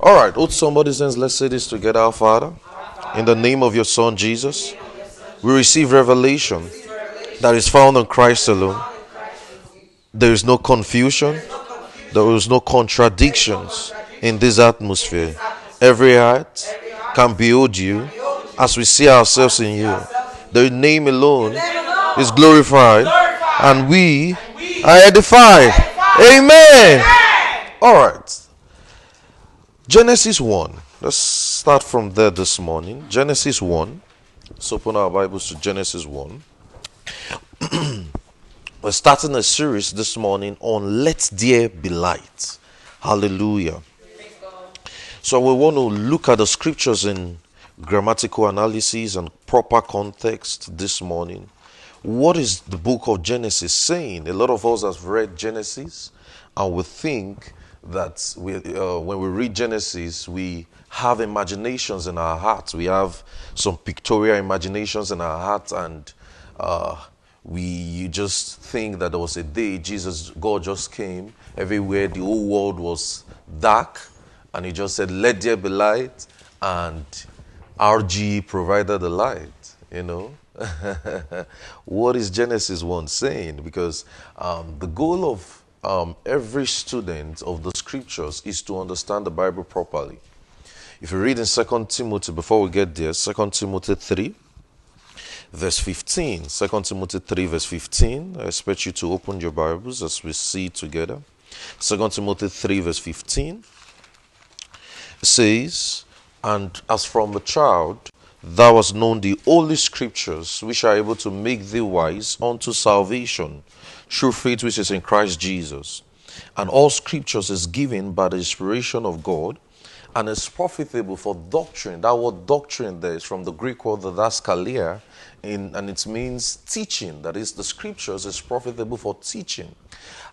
All right, hold somebody's hands. Let's say this together, our Father. In the name of your Son, Jesus, we receive revelation that is found in Christ alone. There is no confusion, there is no contradictions in this atmosphere. Every heart can behold you as we see ourselves in you. The name alone is glorified, and we are edified. Amen. All right. Genesis 1. Let's start from there this morning. Genesis 1. Let's open our Bibles to Genesis 1. We're starting a series this morning on Let There Be Light. Hallelujah. So we want to look at the scriptures in grammatical analysis and proper context this morning. What is the book of Genesis saying? A lot of us have read Genesis and we think that we, uh, when we read Genesis, we have imaginations in our hearts. We have some pictorial imaginations in our hearts, and uh, we just think that there was a day Jesus, God just came everywhere, the whole world was dark, and He just said, Let there be light, and RG provided the light, you know. what is Genesis 1 saying? Because um, the goal of um, every student of the scriptures is to understand the Bible properly. If you read in 2 Timothy, before we get there, 2 Timothy 3, verse 15. 2 Timothy 3, verse 15. I expect you to open your Bibles as we see together. 2 Timothy 3, verse 15 says, And as from a child, thou hast known the holy scriptures, which are able to make thee wise unto salvation through faith which is in Christ Jesus. And all scriptures is given by the inspiration of God and is profitable for doctrine. That word doctrine there is from the Greek word didaskalia, in, and it means teaching. That is, the scriptures is profitable for teaching.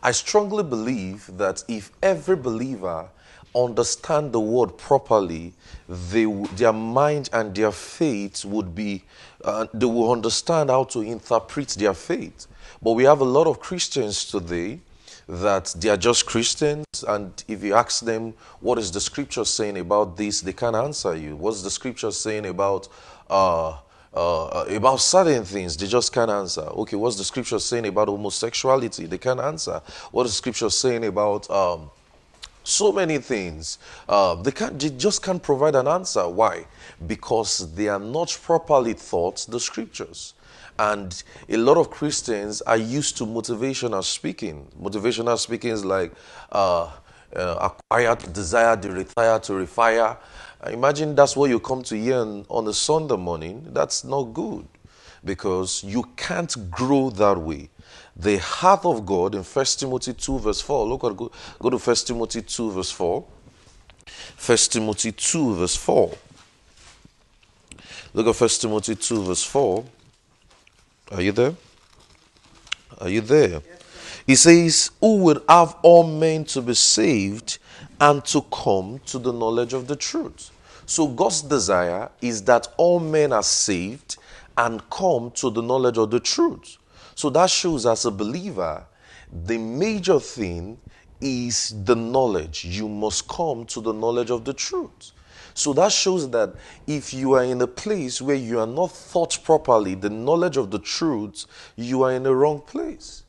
I strongly believe that if every believer understand the word properly, they, their mind and their faith would be, uh, they will understand how to interpret their faith. But we have a lot of Christians today that they are just Christians, and if you ask them, what is the scripture saying about this, they can't answer you. What's the scripture saying about uh, uh, about certain things, they just can't answer. Okay, what's the scripture saying about homosexuality? They can't answer. What is the scripture saying about um, so many things? Uh, they, can't, they just can't provide an answer. Why? Because they are not properly taught the scriptures. And a lot of Christians are used to motivational speaking. Motivational speaking is like uh, uh, acquired desire, to retire to refire. Imagine that's what you come to hear on, on a Sunday morning. That's not good because you can't grow that way. The heart of God in 1 Timothy 2, verse 4. Look at go, go to 1 Timothy 2, verse 4. 1 Timothy 2, verse 4. Look at 1 Timothy 2, verse 4. Are you there? Are you there? He says, Who would have all men to be saved and to come to the knowledge of the truth? So, God's desire is that all men are saved and come to the knowledge of the truth. So, that shows as a believer, the major thing is the knowledge. You must come to the knowledge of the truth. So that shows that if you are in a place where you are not thought properly, the knowledge of the truth, you are in the wrong place.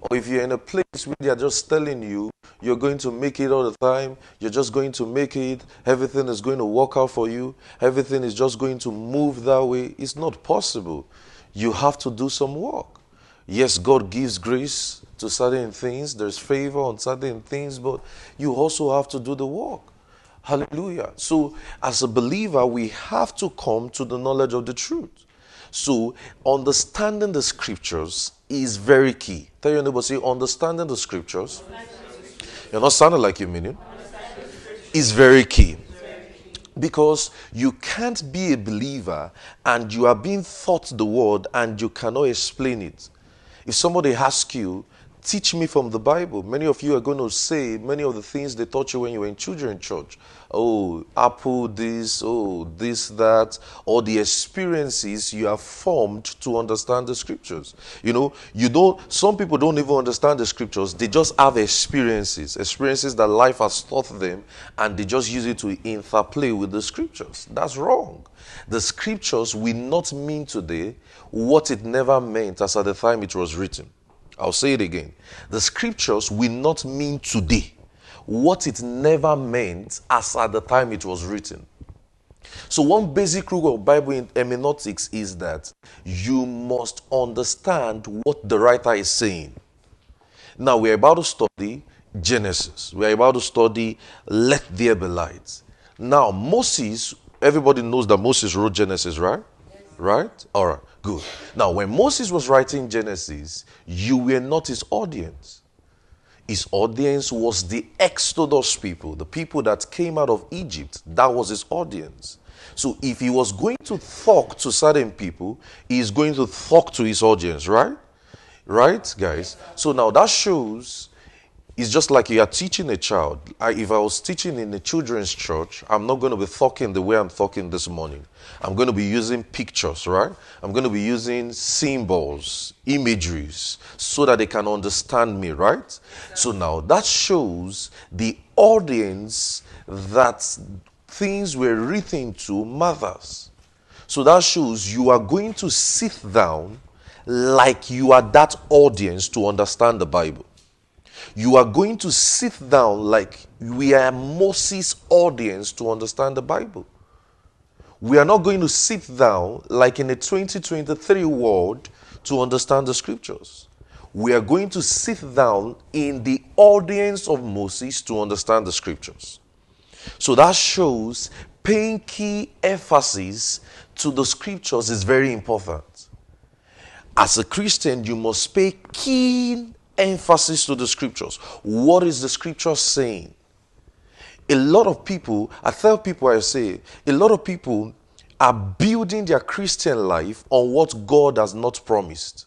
Or if you're in a place where they are just telling you you're going to make it all the time, you're just going to make it, everything is going to work out for you, everything is just going to move that way, it's not possible. You have to do some work. Yes, God gives grace to certain things, there's favor on certain things, but you also have to do the work. Hallelujah. So, as a believer, we have to come to the knowledge of the truth. So, understanding the scriptures is very key. Tell your neighbor, say, understanding the scriptures. You're not sounding like you mean it. Is very key. Because you can't be a believer and you are being taught the word and you cannot explain it. If somebody asks you, teach me from the Bible. Many of you are going to say many of the things they taught you when you were in children church. Oh, apple, this, oh, this, that, or the experiences you have formed to understand the scriptures. You know, you don't, some people don't even understand the scriptures, they just have experiences, experiences that life has taught them, and they just use it to interplay with the scriptures. That's wrong. The scriptures will not mean today what it never meant as at the time it was written. I'll say it again. The scriptures will not mean today what it never meant as at the time it was written. So, one basic rule of Bible hermeneutics is that you must understand what the writer is saying. Now, we're about to study Genesis. We're about to study Let There Be Light. Now, Moses, everybody knows that Moses wrote Genesis, right? Yes. Right? All right. Good. Now, when Moses was writing Genesis, you were not his audience. His audience was the Exodus people, the people that came out of Egypt. That was his audience. So, if he was going to talk to certain people, he is going to talk to his audience, right? Right, guys? So, now that shows it's just like you are teaching a child. I, if I was teaching in a children's church, I'm not going to be talking the way I'm talking this morning. I'm going to be using pictures, right? I'm going to be using symbols, imageries, so that they can understand me, right? So now that shows the audience that things were written to mothers. So that shows you are going to sit down like you are that audience to understand the Bible you are going to sit down like we are Moses' audience to understand the Bible. We are not going to sit down like in a 2023 world to understand the scriptures. We are going to sit down in the audience of Moses to understand the scriptures. So that shows paying key emphasis to the scriptures is very important. As a Christian, you must pay keen emphasis to the scriptures. What is the scripture saying? A lot of people, I tell people, I say, a lot of people are building their Christian life on what God has not promised.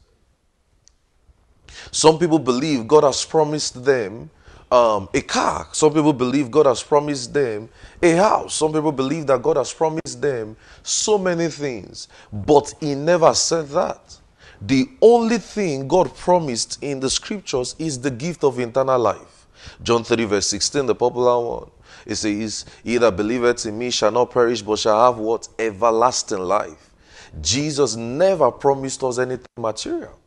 Some people believe God has promised them um, a car. Some people believe God has promised them a house. Some people believe that God has promised them so many things. But He never said that. The only thing God promised in the scriptures is the gift of eternal life. John 3, verse 16, the popular one. It says, He that believeth in me shall not perish, but shall have what? Everlasting life. Jesus never promised us anything material.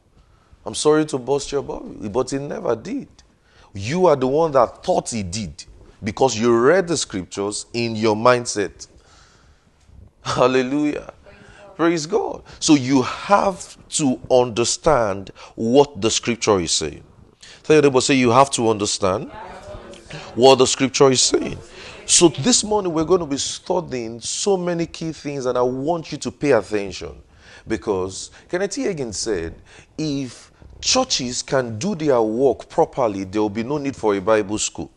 I'm sorry to bust your bubble, but he never did. You are the one that thought he did because you read the scriptures in your mindset. Hallelujah. Praise God. So you have to understand what the scripture is saying. Tell your neighbor, say you have to understand what the scripture is saying. So this morning we're going to be studying so many key things, and I want you to pay attention because Kenneth Hagin said, if churches can do their work properly, there will be no need for a Bible school.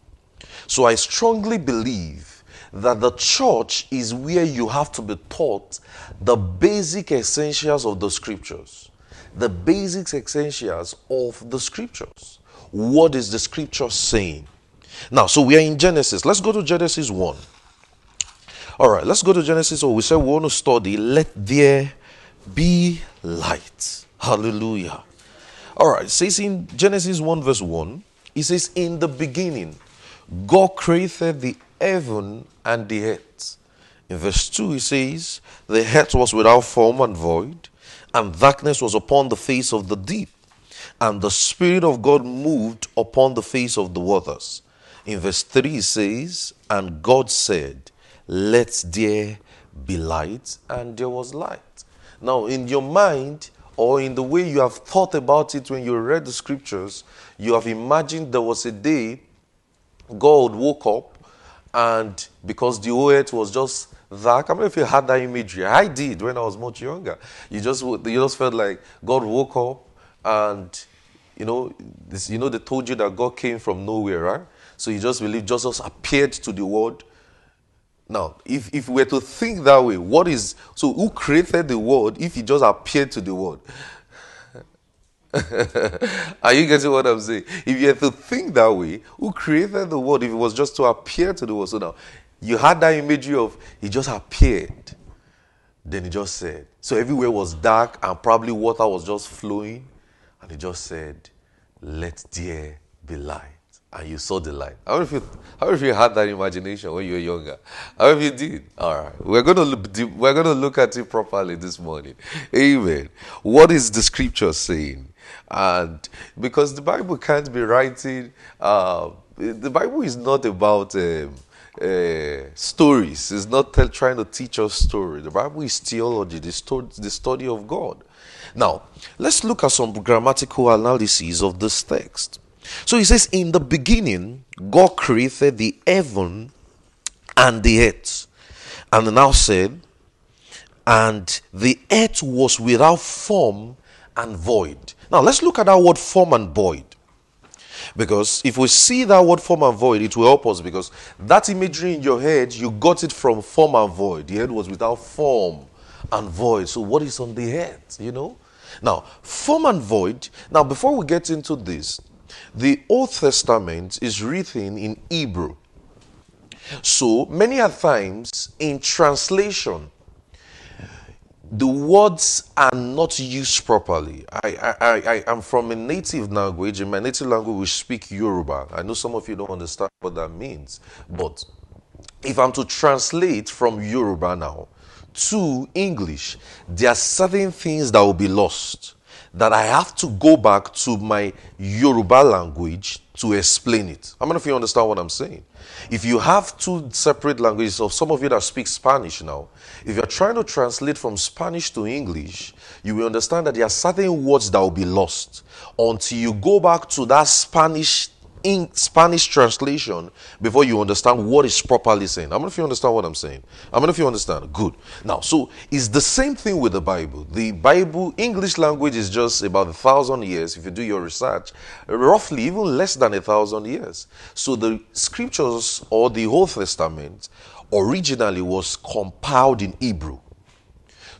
So I strongly believe that the church is where you have to be taught the basic essentials of the scriptures. The basic essentials of the scriptures. What is the scripture saying? Now, so we are in Genesis. Let's go to Genesis 1. All right, let's go to Genesis. Oh, we said we want to study, let there be light. Hallelujah. All right, says in Genesis 1, verse 1, it says, In the beginning, God created the heaven and the earth. In verse 2, he says, The earth was without form and void, and darkness was upon the face of the deep, and the Spirit of God moved upon the face of the waters. In verse 3, he says, And God said, Let there be light, and there was light. Now, in your mind, or in the way you have thought about it when you read the scriptures, you have imagined there was a day God woke up and because the earth was just that, I mean, if you had that imagery, I did when I was much younger. You just you just felt like God woke up and you know this, you know they told you that God came from nowhere, right? So you just believe Jesus appeared to the world. Now, if, if we were to think that way, what is so who created the world if he just appeared to the world? Are you getting what I'm saying? If you have to think that way, who created the world if it was just to appear to the world? So now, you had that imagery of he just appeared. Then he just said, so everywhere was dark and probably water was just flowing. And he just said, let there be light. And you saw the light. How if you, how if you had that imagination when you were younger? How if you did? All right. We're to look, we're going to look at it properly this morning. Amen. What is the scripture saying? And because the Bible can't be writing, uh, the Bible is not about um, uh, stories. It's not tell, trying to teach us story. The Bible is theology, the, sto- the study of God. Now, let's look at some grammatical analysis of this text. So he says, In the beginning, God created the heaven and the earth. And now said, And the earth was without form and void. Now let's look at that word form and void. Because if we see that word form and void, it will help us because that imagery in your head, you got it from form and void. The head was without form and void. So what is on the head, you know? Now, form and void. Now, before we get into this, the Old Testament is written in Hebrew. So many times in translation, the words are not used properly. I, I, I, I am from a native language. In my native language, we speak Yoruba. I know some of you don't understand what that means. But if I'm to translate from Yoruba now to English, there are certain things that will be lost that I have to go back to my Yoruba language to explain it. How many of you understand what I'm saying? If you have two separate languages, of some of you that speak Spanish now, if you're trying to translate from Spanish to English, you will understand that there are certain words that will be lost until you go back to that Spanish in Spanish translation before you understand what is properly saying. How many if you understand what I'm saying? How many if you understand? Good. Now, so it's the same thing with the Bible. The Bible, English language is just about a thousand years. If you do your research, roughly even less than a thousand years. So the scriptures or the Old Testament originally was compiled in Hebrew.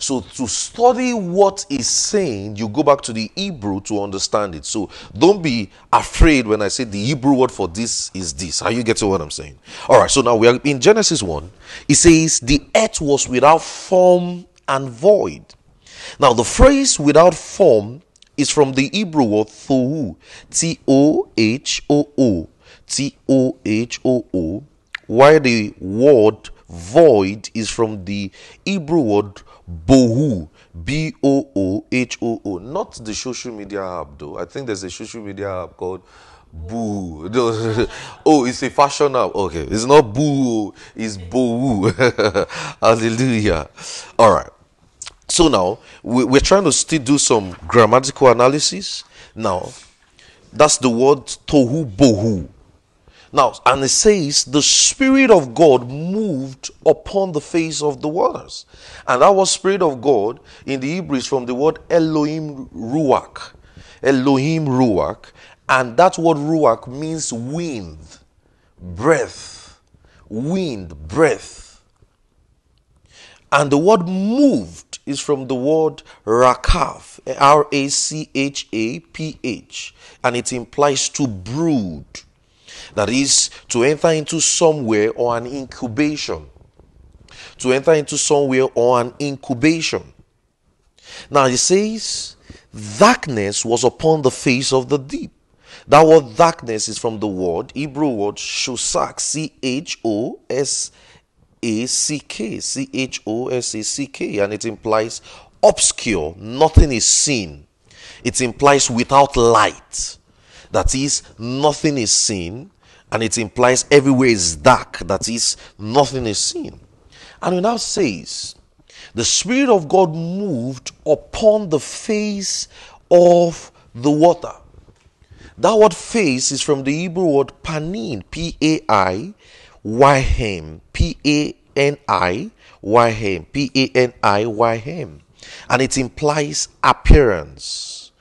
So to study what is saying, you go back to the Hebrew to understand it. So don't be afraid when I say the Hebrew word for this is this. Are you getting what I'm saying? All right. So now we are in Genesis 1. It says the earth was without form and void. Now the phrase without form is from the Hebrew word thohu. T O H O O. T O H O O. While the word void is from the Hebrew word Bohu, B O O H O O. Not the social media app though. I think there's a social media app called Boo. oh, it's a fashion app. Okay, it's not Boo, it's Bohu. Hallelujah. All right. So now we're trying to still do some grammatical analysis. Now, that's the word tohu bohu. Now, and it says, the Spirit of God moved upon the face of the waters. And that was Spirit of God in the Hebrews from the word Elohim Ruach. Elohim Ruach. And that word Ruach means wind, breath, wind, breath. And the word moved is from the word Rachaph, R A C H A P H. And it implies to brood that is, to enter into somewhere or an incubation. To enter into somewhere or an incubation. Now it says, darkness was upon the face of the deep. That word darkness is from the word, Hebrew word shosak, C H O S A C K, C H O S A C K, and it implies obscure, nothing is seen. It implies without light. That is, nothing is seen and it implies everywhere is dark, that is, nothing is seen. And it now says, the Spirit of God moved upon the face of the water. That word face is from the Hebrew word panin, P A I Y M, P A N I Y M, P A N I Y M. And it implies appearance.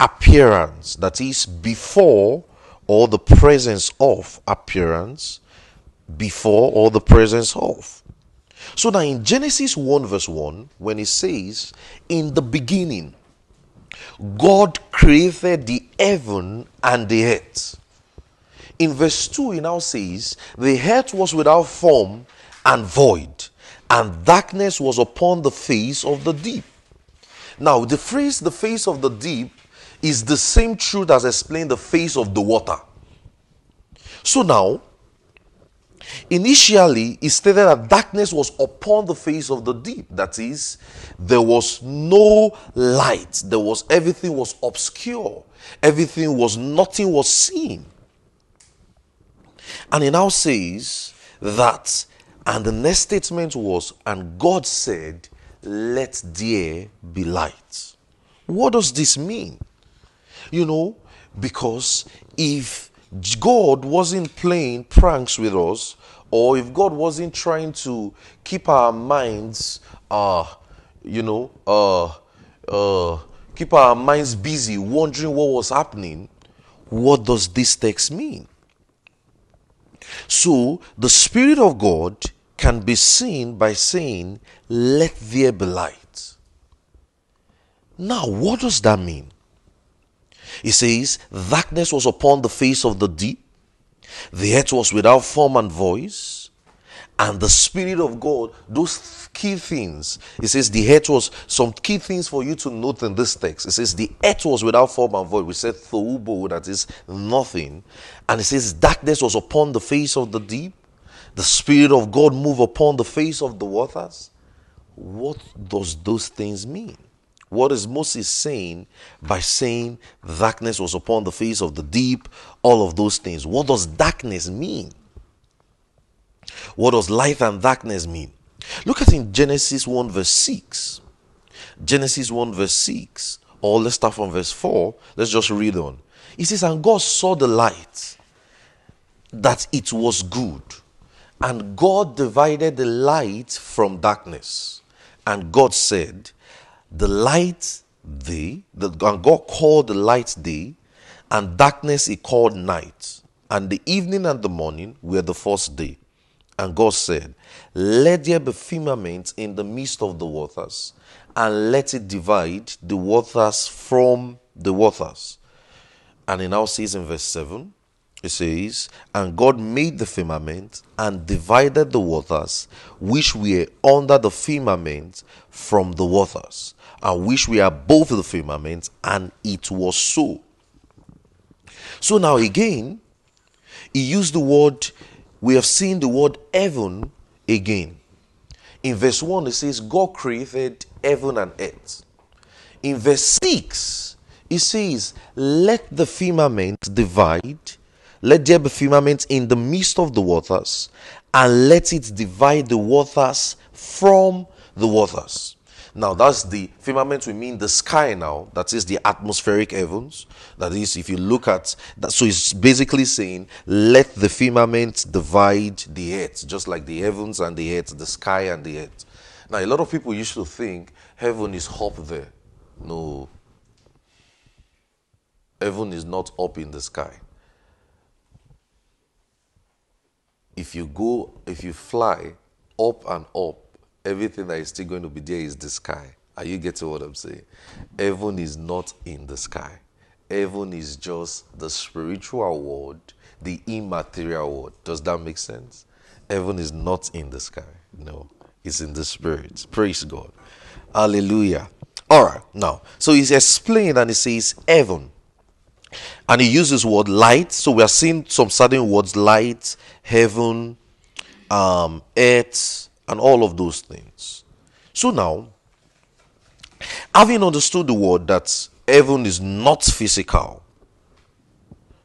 Appearance, that is, before or the presence of appearance before or the presence of. So now in Genesis 1 verse 1, when it says, in the beginning, God created the heaven and the earth. In verse 2, he now says, The earth was without form and void, and darkness was upon the face of the deep. Now, the phrase the face of the deep is the same truth as explained the face of the water. So now, initially, it stated that darkness was upon the face of the deep. That is, there was no light. There was everything was obscure. Everything was nothing was seen. And he now says that, and the next statement was, and God said, Let there be light. What does this mean? You know, because if God wasn't playing pranks with us, or if God wasn't trying to keep our minds, uh, you know, uh, uh, keep our minds busy wondering what was happening, what does this text mean? So the Spirit of God can be seen by saying, Let there be light. Now, what does that mean? He says, Darkness was upon the face of the deep, the earth was without form and voice, and the Spirit of God, those key things. He says the earth was some key things for you to note in this text. It says the earth was without form and void. We said thoubo, that is nothing. And it says darkness was upon the face of the deep. The Spirit of God move upon the face of the waters. What does those things mean? What is Moses saying by saying darkness was upon the face of the deep? All of those things. What does darkness mean? What does light and darkness mean? Look at in Genesis 1 verse 6. Genesis 1 verse 6. Or let's start from verse 4. Let's just read on. It says, And God saw the light, that it was good. And God divided the light from darkness. And God said, the light day, the, God called the light day, and darkness he called night. And the evening and the morning were the first day. And God said, Let there be firmament in the midst of the waters, and let it divide the waters from the waters. And he now says in verse 7, it says, And God made the firmament and divided the waters which were under the firmament from the waters and which we are both the firmament, and it was so. So now again, he used the word, we have seen the word heaven again. In verse 1, it says, God created heaven and earth. In verse 6, it says, Let the firmament divide, let there be firmament in the midst of the waters, and let it divide the waters from the waters. Now, that's the firmament, we mean the sky now, that is the atmospheric heavens. That is, if you look at that, so it's basically saying, let the firmament divide the earth, just like the heavens and the earth, the sky and the earth. Now, a lot of people used to think heaven is up there. No. Heaven is not up in the sky. If you go, if you fly up and up, everything that is still going to be there is the sky. Are you getting what I'm saying? Heaven is not in the sky. Heaven is just the spiritual world, the immaterial world. Does that make sense? Heaven is not in the sky. No, it's in the spirit. Praise God. Hallelujah. All right, now, so he's explained and he says heaven. And he uses word light. So we are seeing some certain words light, heaven, um, earth, and all of those things. So now, having understood the word that heaven is not physical,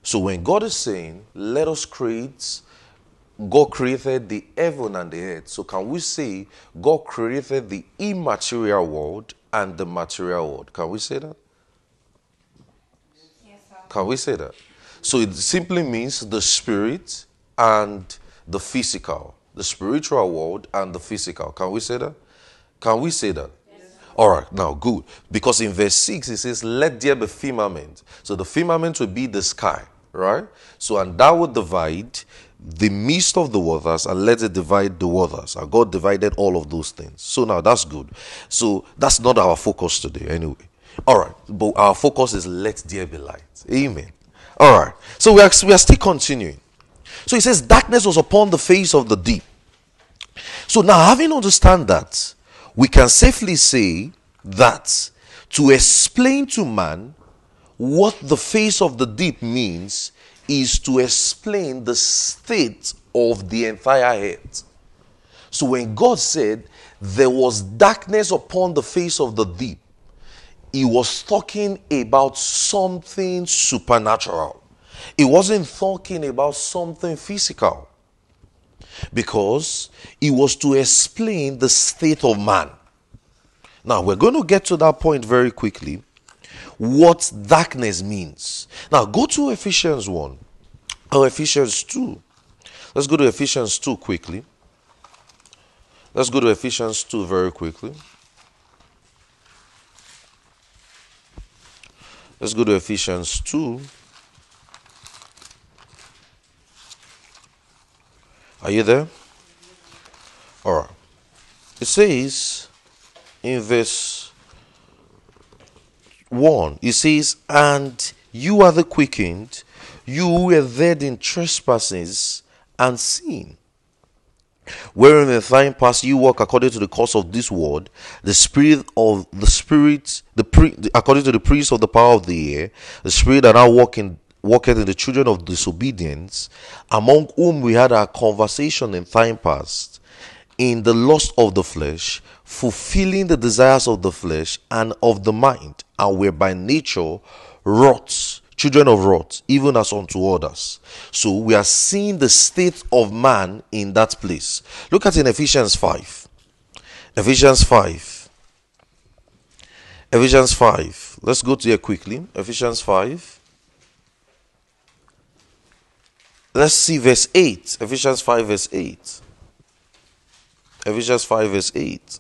so when God is saying, let us create, God created the heaven and the earth. So can we say God created the immaterial world and the material world? Can we say that? Can we say that? So it simply means the spirit and the physical the spiritual world and the physical. Can we say that? Can we say that? Yes. All right, now good. Because in verse 6 it says, Let there be firmament. So the firmament will be the sky, right? So, and that would divide the midst of the waters and let it divide the waters. And God divided all of those things. So now that's good. So that's not our focus today, anyway. All right, but our focus is let there be light. Amen. All right, so we are, we are still continuing. So he says, darkness was upon the face of the deep. So now, having understand that, we can safely say that to explain to man what the face of the deep means is to explain the state of the entire earth. So when God said there was darkness upon the face of the deep, he was talking about something supernatural. He wasn't talking about something physical. Because he was to explain the state of man. Now, we're going to get to that point very quickly. What darkness means. Now, go to Ephesians 1 or Ephesians 2. Let's go to Ephesians 2 quickly. Let's go to Ephesians 2 very quickly. Let's go to Ephesians 2. Are you there? All right. It says in verse 1, it says, And you are the quickened, you were dead in trespasses and sin. Wherein in the time past you walk according to the course of this world, the spirit of the spirit, the pre, according to the priest of the power of the air, the spirit that now walk in walketh in the children of disobedience, among whom we had our conversation in time past, in the lust of the flesh, fulfilling the desires of the flesh and of the mind, and were by nature wrath, children of wrath, even as unto others. So we are seeing the state of man in that place. Look at in Ephesians 5. Ephesians 5. Ephesians 5. Let's go to here quickly. Ephesians 5. Let's see verse 8. Ephesians 5, verse 8. Ephesians 5, verse 8.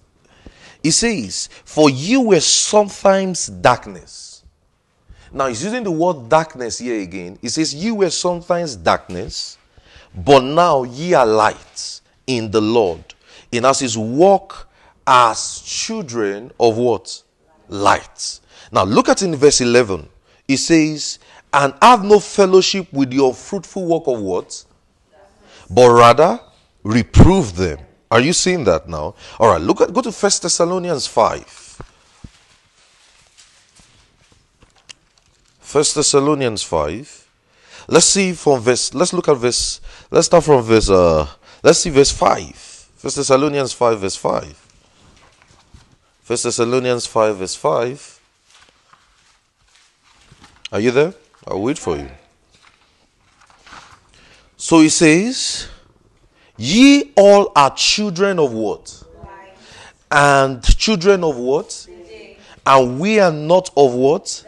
He says, For you were sometimes darkness. Now he's using the word darkness here again. He says, You were sometimes darkness, but now ye are light in the Lord. And as his walk as children of what? Light. Now look at in verse 11. He says, and have no fellowship with your fruitful work of what? But rather reprove them. Are you seeing that now? All right, look at go to First Thessalonians 5. First Thessalonians 5. Let's see from verse let's look at verse let's start from verse uh let's see verse 5. First Thessalonians 5 verse 5. First Thessalonians 5 verse 5. Are you there? I'll wait for you. So he says, Ye all are children of what? And children of what? And we are not of what?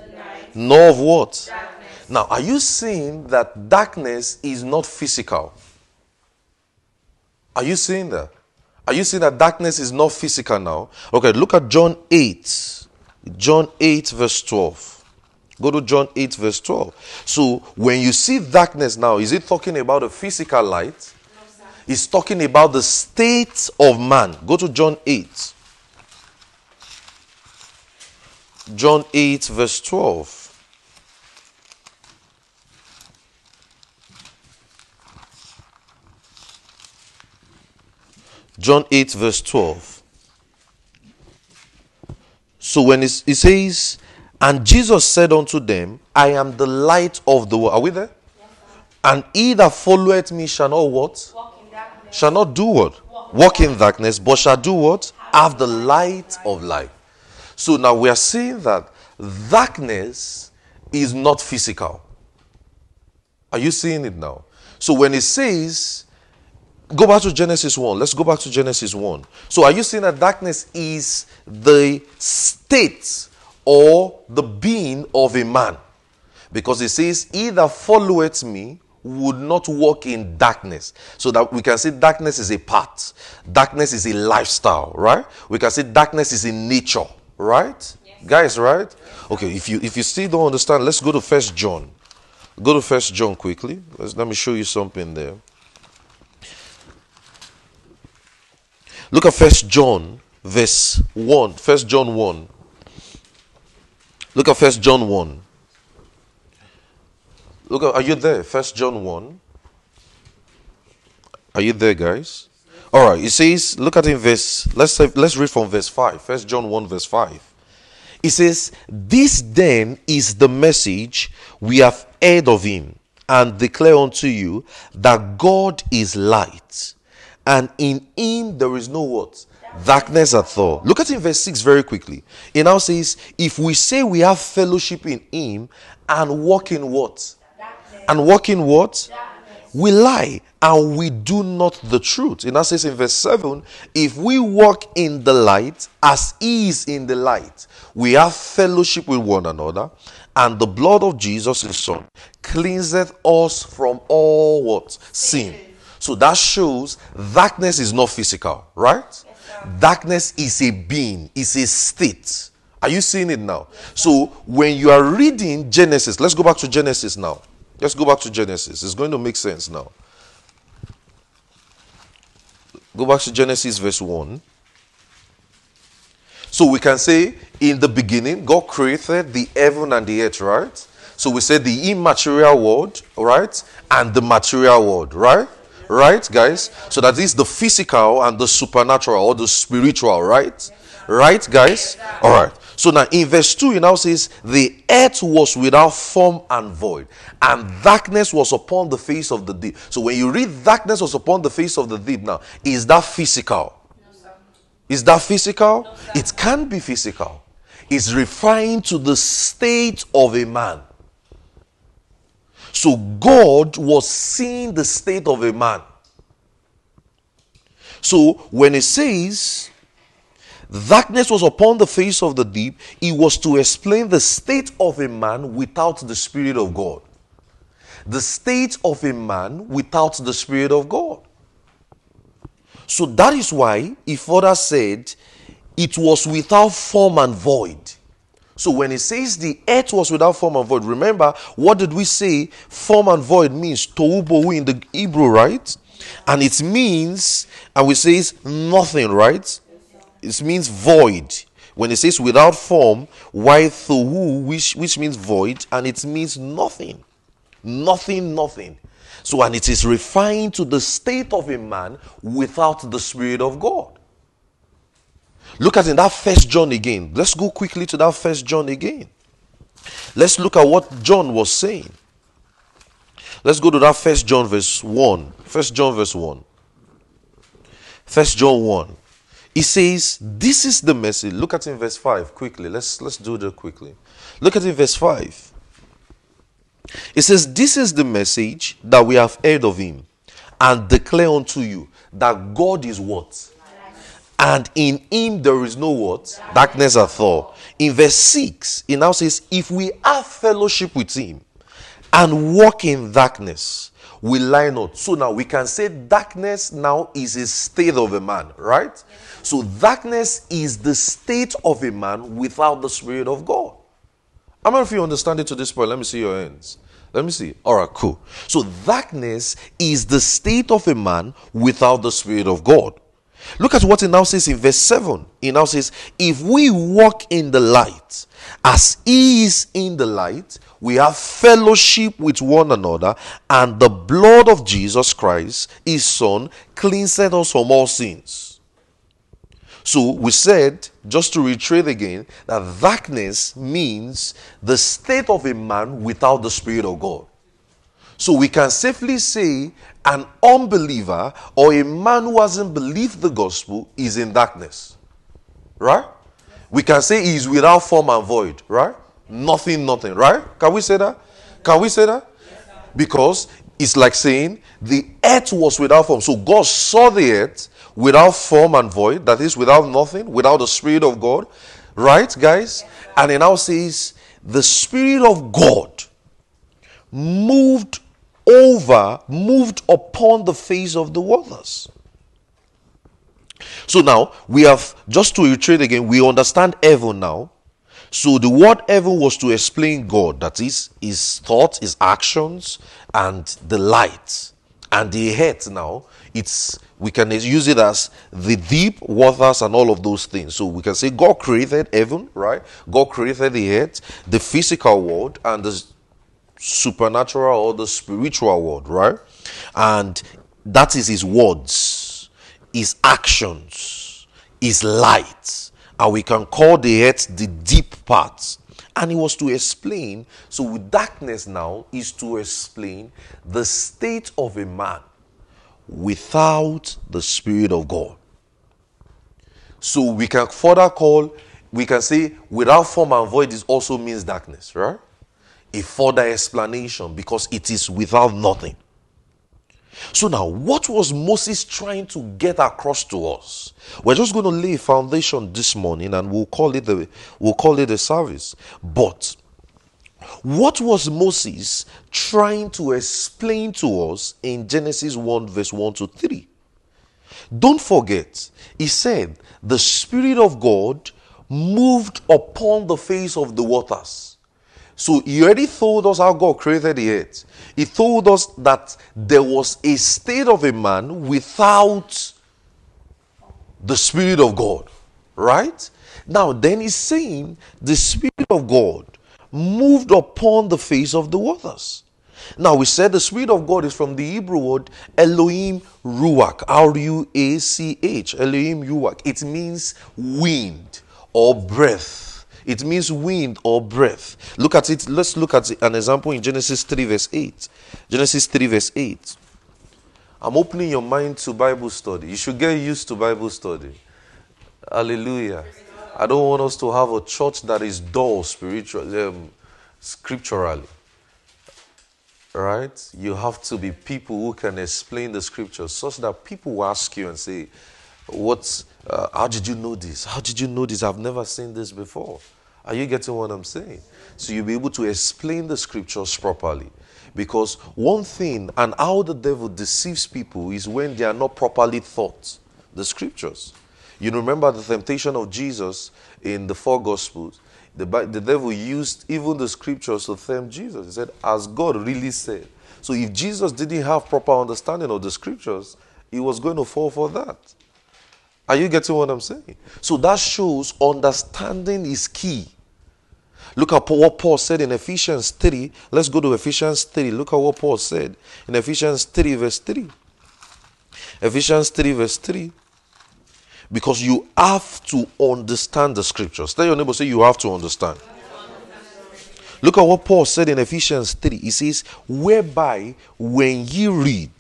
Nor of what? Darkness. Now, are you seeing that darkness is not physical? Are you seeing that? Are you seeing that darkness is not physical now? Okay, look at John 8. John 8, verse 12. Go to John 8, verse 12. So when you see darkness now, is it talking about a physical light? No, it's talking about the state of man. Go to John 8. John 8, verse 12. John 8, verse 12. So when it, says, and Jesus said unto them, I am the light of the world. Are we there? Yes, and he that followeth me shall not what? Shall not do what? Walk. Walk in darkness, but shall do what? Have the light of life. So now we are seeing that darkness is not physical. Are you seeing it now? So when it says, go back to Genesis 1. Let's go back to Genesis 1. So are you seeing that darkness is the state or the being of a man. Because it says, He that followeth me would not walk in darkness. So that we can say darkness is a part, darkness is a lifestyle, right? We can say darkness is in nature, right? Yes. Guys, right? Okay, if you if you still don't understand, let's go to first John. Go to first John quickly. Let's, let me show you something there. Look at first John, verse 1. First John 1. Look at First John 1. Look, at, are you there? First John 1. Are you there, guys? All right. It says, look at in verse. Let's say, let's read from verse five. First John one verse five. It says, "This then is the message we have heard of him, and declare unto you that God is light, and in him there is no what darkness at all." Look at in verse six very quickly. It now says, "If we say we have fellowship in him, and walk in what, and walk in what." we lie and we do not the truth. It now says in verse 7 if we walk in the light as he is in the light, we have fellowship with one another, and the blood of Jesus, his son, cleanseth us from all what? Sin. So that shows darkness is not physical, right? Yes, darkness is a being, is a state. Are you seeing it now? So when you are reading Genesis, let's go back to Genesis now. Let's go back to Genesis. It's going to make sense now. Go back to Genesis verse 1. So we can say, in the beginning, God created the heaven and the earth, right? So we say the immaterial world, right? And the material world, right? Right, guys? So that is the physical and the supernatural or the spiritual, right? Right, guys? All right. So now in verse 2, it now says, The earth was without form and void, and darkness was upon the face of the deep. So when you read darkness was upon the face of the deep now, is that physical? No, is that physical? No, it can be physical. It's referring to the state of a man. So God was seeing the state of a man. So when it says Darkness was upon the face of the deep. It was to explain the state of a man without the Spirit of God. The state of a man without the Spirit of God. So that is why he further said, it was without form and void. So when it says the earth was without form and void, remember what did we say? Form and void means tohu in the Hebrew, right? And it means, and we say it's nothing, right? it means void. When it says without form, why thuhu, which, which means void, and it means nothing. Nothing, nothing. So, and it is referring to the state of a man without the Spirit of God. Look at in that first John again. Let's go quickly to that first John again. Let's look at what John was saying. Let's go to that first John verse 1. First John verse 1. First John 1. He says, This is the message. Look at in verse 5 quickly. Let's, let's do that quickly. Look at in verse 5. It says, This is the message that we have heard of him and declare unto you that God is what? And in him there is no what? Darkness at all. In verse 6, it now says, If we have fellowship with him and walk in darkness, we lie not. So now we can say darkness now is a state of a man, right? So darkness is the state of a man without the Spirit of God. How many of you understand it to this point? Let me see your hands. Let me see. All right, cool. So darkness is the state of a man without the Spirit of God. Look at what he now says in verse 7. He now says, If we walk in the light, as he is in the light, we have fellowship with one another, and the blood of Jesus Christ, his Son, cleanseth us from all sins. So we said, just to reiterate again, that darkness means the state of a man without the Spirit of God. So we can safely say an unbeliever or a man who hasn't believed the gospel is in darkness. Right? We can say he is without form and void. Right? Nothing, nothing. Right? Can we say that? Can we say that? Because it's like saying the earth was without form. So God saw the earth without form and void, that is, without nothing, without the Spirit of God. Right, guys? And it now says, the Spirit of God moved over, moved upon the face of the waters. So now we have, just to reiterate again, we understand heaven now. So the word heaven was to explain God, that is, his thoughts, his actions, and the light. And the earth now, it's we can use it as the deep waters and all of those things. So we can say God created heaven, right? God created the earth, the physical world, and the supernatural or the spiritual world, right? And that is His words, His actions, His light. And we can call the earth the deep parts. And He was to explain, so with darkness now, is to explain the state of a man without the Spirit of God. So we can further call, we can say, without form and void, this also means darkness, right? A further explanation because it is without nothing. So now, what was Moses trying to get across to us? We're just going to lay a foundation this morning, and we'll call it the we'll call it a service. But what was Moses trying to explain to us in Genesis 1, verse 1 to 3? Don't forget, he said, the Spirit of God moved upon the face of the waters. So he already told us how God created the earth. He told us that there was a state of a man without the Spirit of God. Right? Now, then he's saying the Spirit of God moved upon the face of the waters. Now we said the Spirit of God is from the Hebrew word Elohim Ruach, R U A C H, Elohim Ruach. It means wind or breath. It means wind or breath. Look at it. Let's look at an example in Genesis 3, verse 8. Genesis 3, verse 8. I'm opening your mind to Bible study. You should get used to Bible study. Hallelujah. I don't want us to have a church that is dull spiritually, um, scripturally. Right? You have to be people who can explain the scriptures such that people will ask you and say, "What? Uh, how did you know this? How did you know this? I've never seen this before." Are you getting what I'm saying? So you'll be able to explain the scriptures properly. Because one thing, and how the devil deceives people, is when they are not properly taught the scriptures. You remember the temptation of Jesus in the four Gospels. The, the devil used even the scriptures to tempt Jesus. He said, as God really said. So if Jesus didn't have proper understanding of the scriptures, he was going to fall for that. Are you getting what I'm saying? So that shows understanding is key. Look at what Paul said in Ephesians 3. Let's go to Ephesians 3. Look at what Paul said in Ephesians 3, verse 3. Ephesians 3, verse 3. Because you have to understand the scriptures. Tell your neighbor, say, You have to understand. Look at what Paul said in Ephesians 3. He says, Whereby when ye read,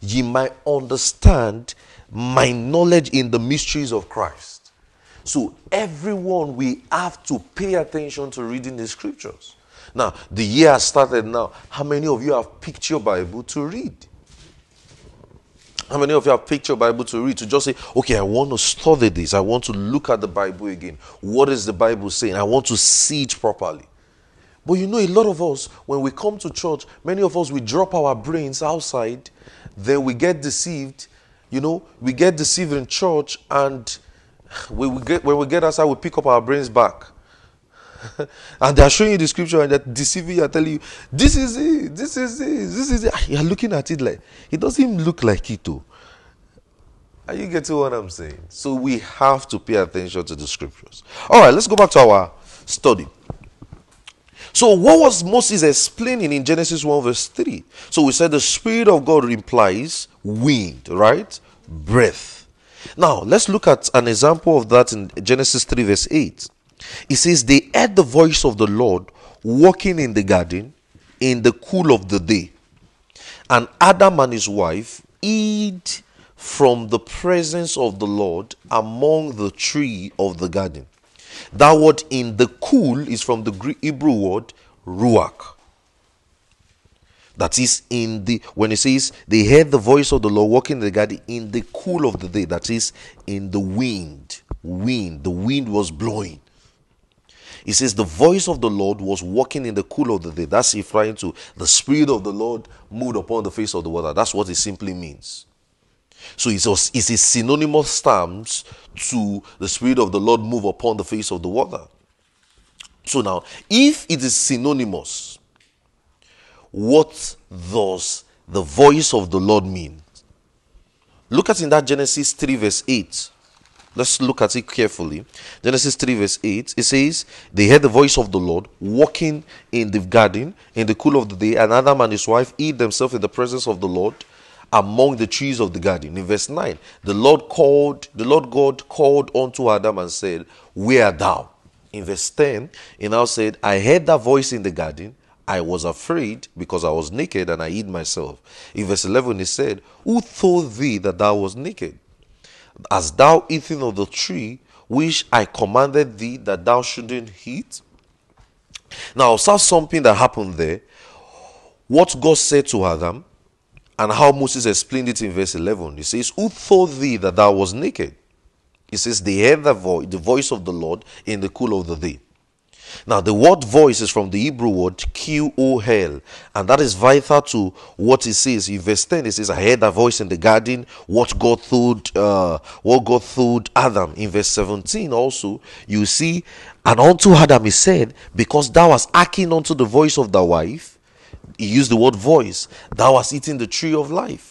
ye might understand my knowledge in the mysteries of Christ. So, everyone, we have to pay attention to reading the scriptures. Now, the year has started now. How many of you have picked your Bible to read? How many of you have picked your Bible to read? To just say, okay, I want to study this. I want to look at the Bible again. What is the Bible saying? I want to see it properly. But you know, a lot of us, when we come to church, many of us, we drop our brains outside, then we get deceived. You know, we get deceived in church, and when we get, when we get outside, we pick up our brains back. and they are showing you the scripture and they're deceiving you and telling you, this is it, this is it, this is it. Ah, You're looking at it like, it doesn't look like it too. Are you getting what I'm saying? So we have to pay attention to the scriptures. All right, let's go back to our study. So, what was Moses explaining in Genesis 1, verse 3? So, we said the Spirit of God implies wind, right? Breath. Now, let's look at an example of that in Genesis 3, verse 8. It says, They heard the voice of the Lord walking in the garden in the cool of the day. And Adam and his wife hid from the presence of the Lord among the tree of the garden. That word in the cool is from the Hebrew word ruach. That is in the when it says they heard the voice of the Lord walking in the garden in the cool of the day. That is in the wind. Wind. The wind was blowing. He says, The voice of the Lord was walking in the cool of the day. That's referring to the Spirit of the Lord moved upon the face of the water. That's what it simply means. So it's a, it's a synonymous terms to the Spirit of the Lord move upon the face of the water. So now, if it is synonymous, what does the voice of the Lord mean? Look at in that Genesis 3, verse 8. Let's look at it carefully. Genesis 3, verse 8. It says, They heard the voice of the Lord walking in the garden in the cool of the day, and Adam and his wife eat themselves in the presence of the Lord among the trees of the garden. In verse 9, the Lord called, the Lord God called unto Adam and said, Where thou? In verse 10, he now said, I heard that voice in the garden. I was afraid because I was naked and I hid myself. In verse 11, he said, Who told thee that thou was naked? As thou eating of the tree which I commanded thee that thou shouldn't eat? Now, observe something that happened there. What God said to Adam and how Moses explained it in verse 11. He says, Who told thee that thou was naked? He says, They heard the the voice of the Lord in the cool of the day. Now, the word voice is from the Hebrew word Q-O-L, and that is vital to what it says. In verse 10, it says, I heard a voice in the garden, what God told, uh, what God told Adam. In verse 17 also, you see, and unto Adam he said, Because thou hast hearkened unto the voice of thy wife, he used the word voice, thou hast eaten the tree of life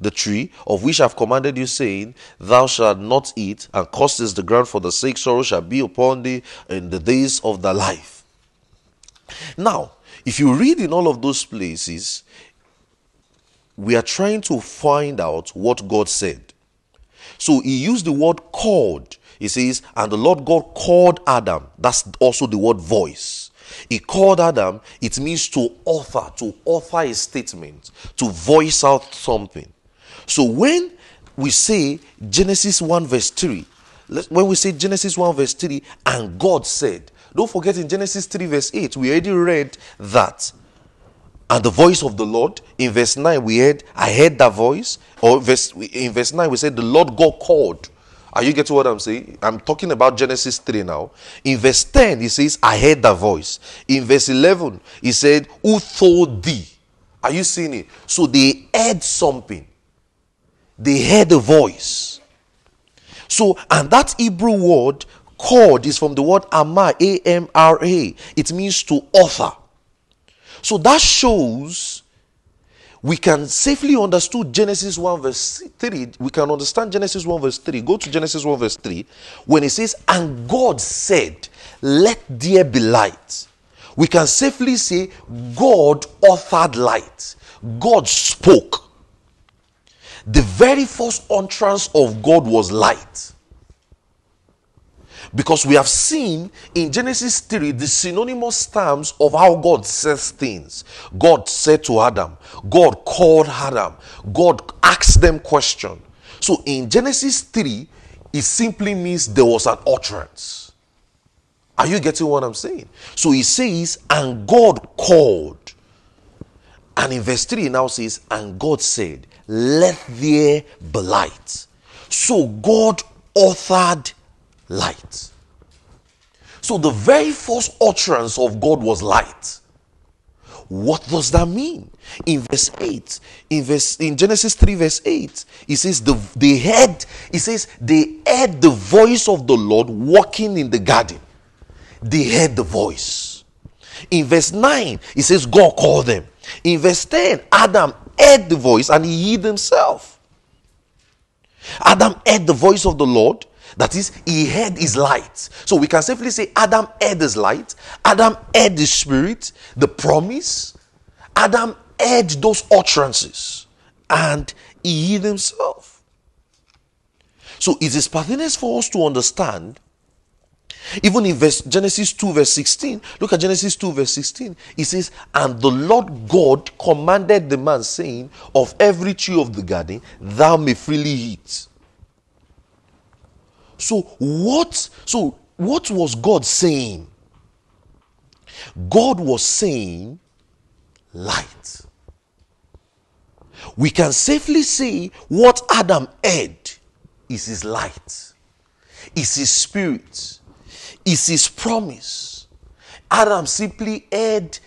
the tree of which I've commanded you, saying, Thou shalt not eat, and curses the ground for the sake sorrow shall be upon thee in the days of thy life. Now, if you read in all of those places, we are trying to find out what God said. So he used the word called. He says, and the Lord God called Adam. That's also the word voice. He called Adam, it means to author, to author a statement, to voice out something. So when we say Genesis 1 verse 3, when we say Genesis 1 verse 3, and God said, don't forget in Genesis 3 verse 8, we already read that. And the voice of the Lord, in verse 9, we heard, I heard that voice. Or verse, in verse 9, we said, the Lord God called. Are you getting what I'm saying? I'm talking about Genesis 3 now. In verse 10, he says, I heard that voice. In verse 11, he said, Who told thee? Are you seeing it? So they heard something they heard a voice. So, and that Hebrew word called is from the word Amar, A M R A. It means to offer. So that shows we can safely understand Genesis 1 verse 3. We can understand Genesis 1 verse 3. Go to Genesis 1 verse 3 when it says, And God said, Let there be light. We can safely say, God authored light. God spoke the very first entrance of God was light. Because we have seen in Genesis 3 the synonymous terms of how God says things. God said to Adam, God called Adam, God asked them question. So in Genesis 3, it simply means there was an utterance. Are you getting what I'm saying? So he says, and God called. And in verse 3 now says, and God said, let there be light. So God authored light. So the very first utterance of God was light. What does that mean? In verse 8, in verse in Genesis 3, verse 8, he says the they heard, he says they heard the voice of the Lord walking in the garden. They heard the voice. In verse 9, he says God called them. In verse 10, Adam heard the voice and he hid himself. Adam heard the voice of the Lord. That is, he heard his light. So we can safely say Adam heard his light. Adam heard the spirit, the promise. Adam heard those utterances and he hid himself. So it is pertinent for us to understand even in verse Genesis 2, verse 16, look at Genesis 2, verse 16. It says, And the Lord God commanded the man, saying, Of every tree of the garden thou may freely eat. So what so what was God saying? God was saying light. We can safely say what Adam had is his light, is his spirit is his promise. Adam simply heard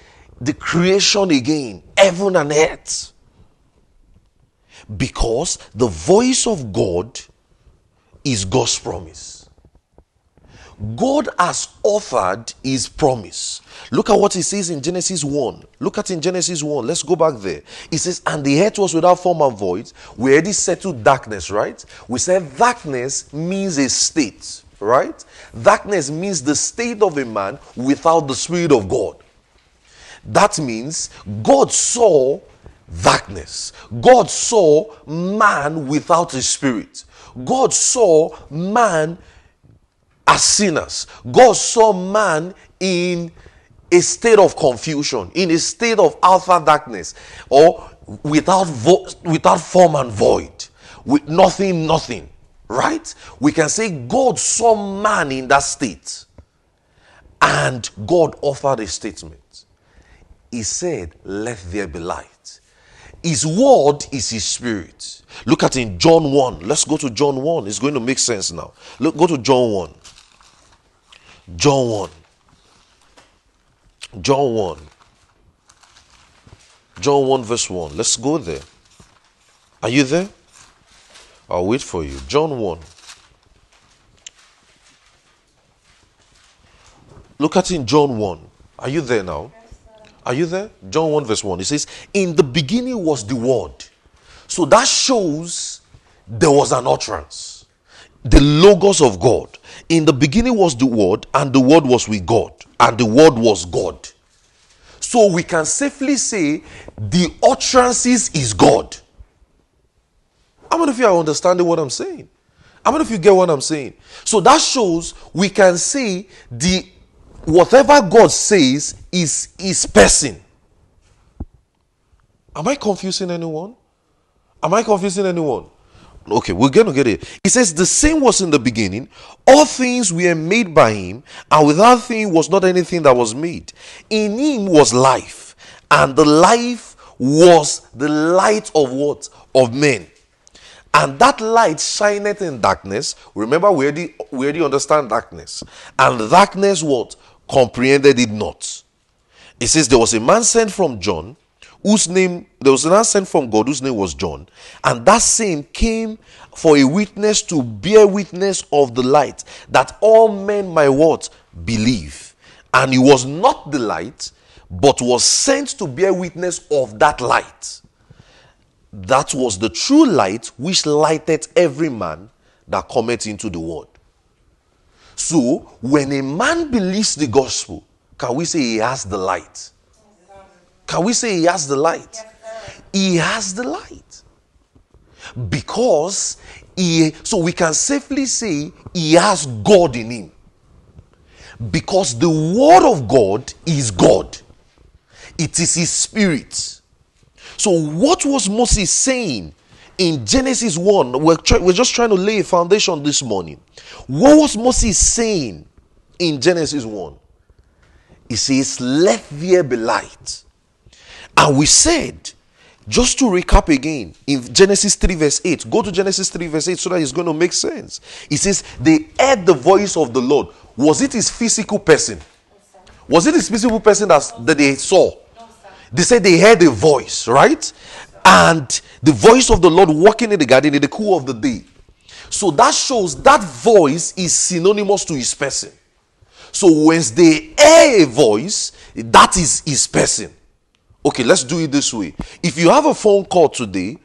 the creation again, heaven and earth. Because the voice of God is God's promise. God has offered his promise. Look at what he says in Genesis 1. Look at in Genesis 1. Let's go back there. He says, And the earth was without form and void. We already settled darkness, right? We said darkness means a state, right? Darkness means the state of a man without the Spirit of God. That means God saw darkness. God saw man without a spirit. God saw man as sinners. God saw man in a state of confusion, in a state of alpha darkness, or without vo- without form and void, with nothing, nothing. Right? We can say God saw man in that state, and God offered a statement. He said, "Let there be light." His word is his spirit. Look at in John 1. Let's go to John 1. It's going to make sense now. Look, go to John 1. John 1. John 1. John 1, verse 1. Let's go there. Are you there? I'll wait for you. John 1. Look at in John 1. Are you there now? Are you there? John 1, verse 1. It says, In the beginning was the Word. So that shows there was an utterance. The Logos of God. In the beginning was the Word, and the Word was with God, and the Word was God. So we can safely say the utterances is God. How many of you are understanding what I'm saying? How many of you get what I'm saying? So that shows we can say the whatever God says is his person. Am I confusing anyone? Am I confusing anyone? Okay, we're going to get it. He says, The same was in the beginning. All things were made by him, and without him was not anything that was made. In him was life, and the life was the light of what? Of men. And that light shineth in darkness. Remember, we already, we already understand darkness. And darkness what? Comprehended it not. It says, There was a man sent from John whose name there was an man sent from God whose name was John, and that same came for a witness to bear witness of the light, that all men might what believe. And he was not the light, but was sent to bear witness of that light. That was the true light which lighted every man that cometh into the world. So, when a man believes the gospel, can we say he has the light? Can we say he has the light? he has the light. Because he, so we can safely say he has God in him. Because the word of God is God, it is his spirit. So, what was Moses saying in Genesis 1? We're, try, we're just trying to lay a foundation this morning. What was Moses saying in Genesis 1? He says, Let there be light. And we said, just to recap again, in Genesis 3, verse 8, go to Genesis 3, verse 8 so that it's going to make sense. He says, They heard the voice of the Lord. Was it his physical person? Was it his physical person that, that they saw? They said they heard a voice, right? And the voice of the Lord walking in the garden in the cool of the day. So that shows that voice is synonymous to his person. So when they hear a voice, that is his person. Okay, let's do it this way. If you have a phone call today,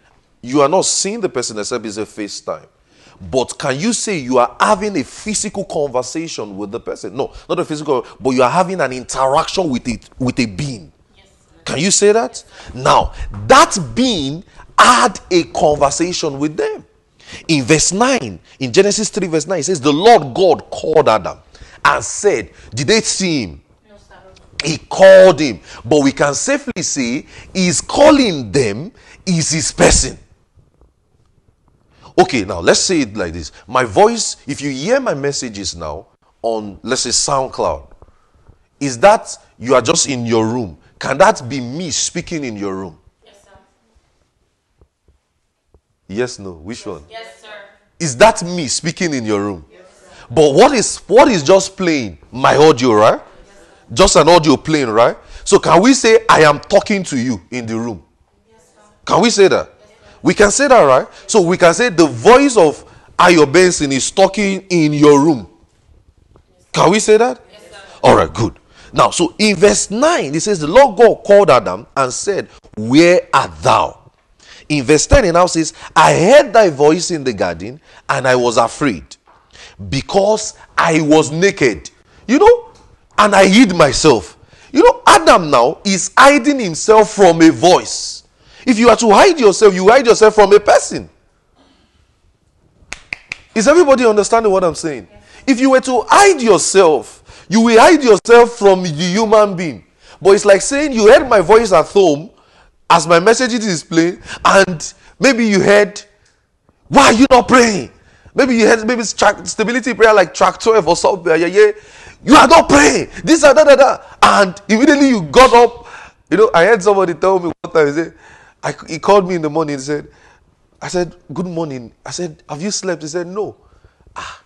you are not seeing the person except it's a FaceTime. But can you say you are having a physical conversation with the person? No, not a physical, but you are having an interaction with it with a being. Can you say that? Now, that being had a conversation with them. In verse 9, in Genesis 3, verse 9, it says, The Lord God called Adam and said, Did they see him? He called him. But we can safely say, He's calling them is his person. Okay, now let's say it like this. My voice, if you hear my messages now on, let's say, SoundCloud, is that you are just in your room? Can that be me speaking in your room? Yes, sir. Yes, no. Which one? Yes, sir. Is that me speaking in your room? Yes, sir. But what is what is just playing? My audio, right? Yes, sir. Just an audio playing, right? So can we say I am talking to you in the room? Yes, sir. Can we say that? We can say that, right? So we can say the voice of Ayo Benson is talking in your room. Can we say that? Yes, sir. All right, good. Now, so in verse 9, it says, The Lord God called Adam and said, Where art thou? In verse 10, it now says, I heard thy voice in the garden, and I was afraid because I was naked. You know, and I hid myself. You know, Adam now is hiding himself from a voice. If you are to hide yourself, you hide yourself from a person. Is everybody understanding what I'm saying? If you were to hide yourself, you will hide yourself from the human being. But it's like saying you heard my voice at home as my message is playing, and maybe you heard, Why are you not praying? Maybe you heard maybe track, stability prayer like track 12 or something. Yeah, yeah. You are not praying. This and that, that, that. And immediately you got up. You know, I heard somebody tell me one time, he said, I, he called me in the morning and said, I said, Good morning. I said, Have you slept? He said, No. Ah.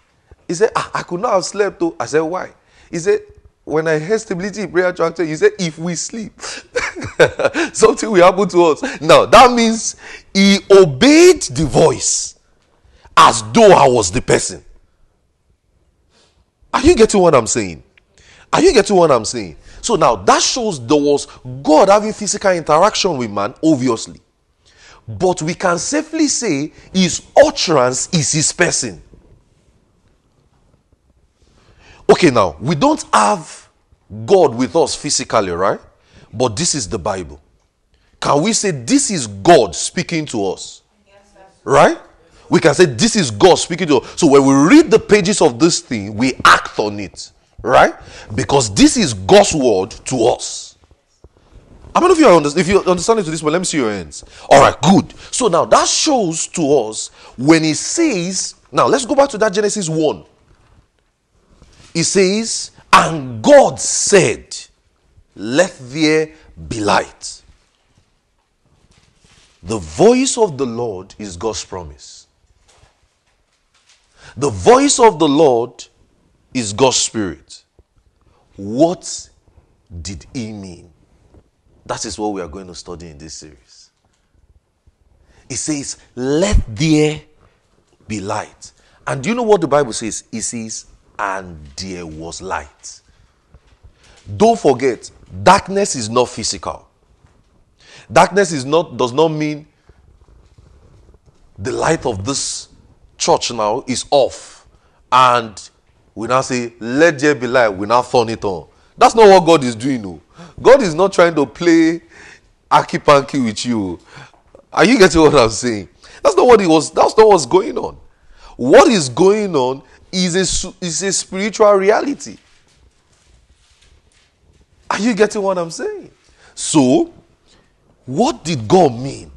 He said, ah, I could not have slept. Though. I said, Why? He said, When I heard stability prayer tractor, he said, If we sleep, something will happen to us. Now, that means he obeyed the voice as though I was the person. Are you getting what I'm saying? Are you getting what I'm saying? So now that shows there was God having physical interaction with man, obviously. But we can safely say his utterance is his person. Okay, now we don't have God with us physically, right? But this is the Bible. Can we say this is God speaking to us? right? We can say this is God speaking to us. So when we read the pages of this thing, we act on it, right? Because this is God's word to us. I don't know if you understand. If you understand it to this, but let me see your hands. All right, good. So now that shows to us when he says, now let's go back to that Genesis 1. He says, and God said, Let there be light. The voice of the Lord is God's promise. The voice of the Lord is God's spirit. What did he mean? That is what we are going to study in this series. It says, Let there be light. And do you know what the Bible says? It says, And there was light. Don't forget, darkness is not physical. Darkness is not does not mean the light of this church now is off. And we now say, Let there be light, we now turn it on. That's not what God is doing. No. God is not trying to play aki panky with you. Are you getting what I'm saying? That's not what he was. That's not what's going on. What is going on is a is a spiritual reality. Are you getting what I'm saying? So, what did God mean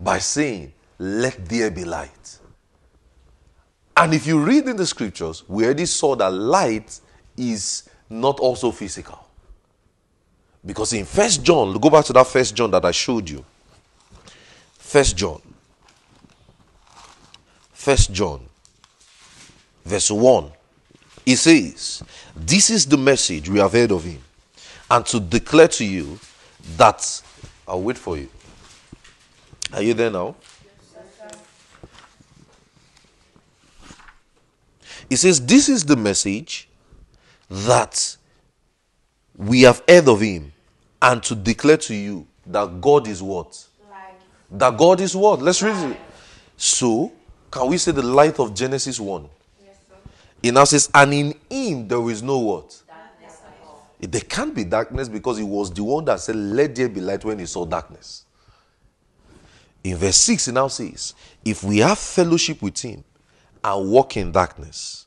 by saying, "Let there be light"? And if you read in the scriptures, we already saw that light is not also physical. Because in First John, go back to that First John that I showed you. First John. First John, verse 1. he says, This is the message we have heard of him, and to declare to you that I'll wait for you. Are you there now? He says, This is the message that we have heard of him and to declare to you that God is what? Light. That God is what? Let's read it. So, can we say the light of Genesis 1? It now says, and in him there is no what? There can't be darkness because he was the one that said, Let there be light when he saw darkness. In verse 6, he now says, If we have fellowship with him and walk in darkness,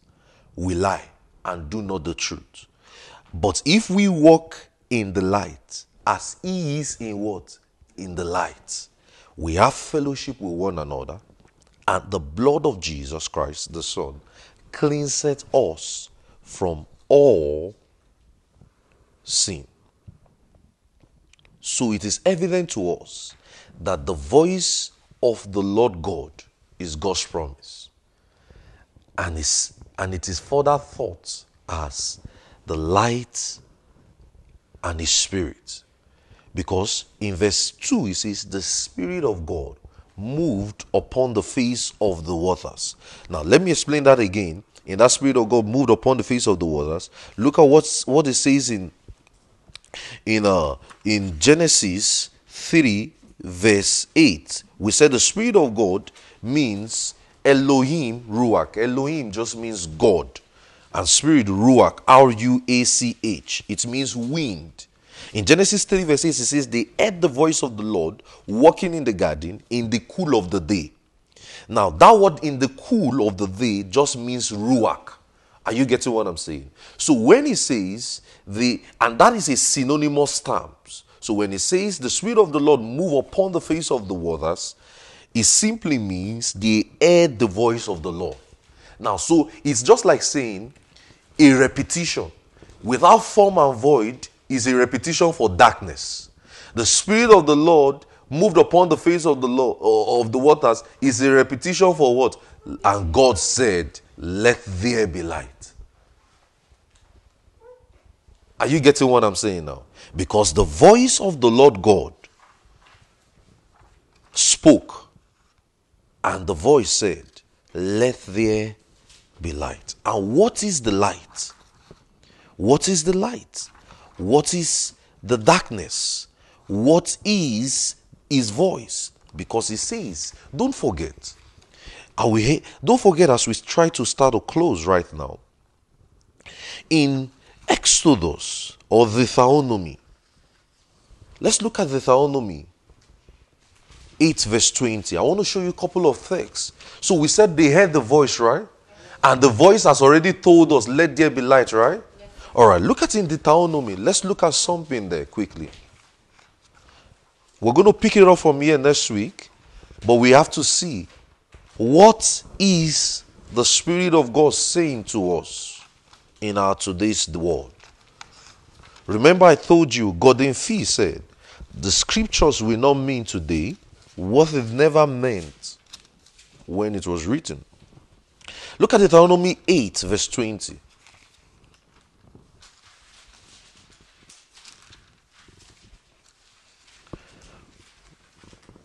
we lie and do not the truth. But if we walk in the light, as he is in what? In the light, we have fellowship with one another, and the blood of Jesus Christ, the Son, cleanseth us from all sin. So it is evident to us that the voice of the Lord God is God's promise. And, is, and it is further thought as the light and his spirit. Because in verse 2, it says, The Spirit of God moved upon the face of the waters. Now, let me explain that again. In that Spirit of God moved upon the face of the waters. Look at what's what it says in in uh in Genesis 3 verse 8. We said the Spirit of God means Elohim Ruach. Elohim just means God. And Spirit Ruach, R U A C H. It means wind. In Genesis 3 verse 8, it says, They heard the voice of the Lord walking in the garden in the cool of the day. Now, that word in the cool of the day just means ruach. Are you getting what I'm saying? So when he says the, and that is a synonymous term. So when he says the Spirit of the Lord move upon the face of the waters, it simply means they heard the voice of the Lord. Now, so it's just like saying a repetition without form and void is a repetition for darkness. The Spirit of the Lord moved upon the face of the law of the waters is a repetition for what? And God said, Let there be light. Are you getting what I'm saying now? Because the voice of the Lord God spoke, and the voice said, Let there be light. And what is the light? What is the light? What is the darkness? What is his voice? Because he says, don't forget. Are we, don't forget as we try to start or close right now. In Exodus or Deuteronomy, let's look at Deuteronomy 8 verse 20. I want to show you a couple of things. So we said they heard the voice, right? And the voice has already told us, let there be light, right? All right, look at in Deuteronomy. Let's look at something there quickly. We're going to pick it up from here next week, but we have to see what is the Spirit of God saying to us in our today's world. Remember, I told you, Gordon Fee said, the scriptures will not mean today what it never meant when it was written. Look at Deuteronomy 8, verse 20.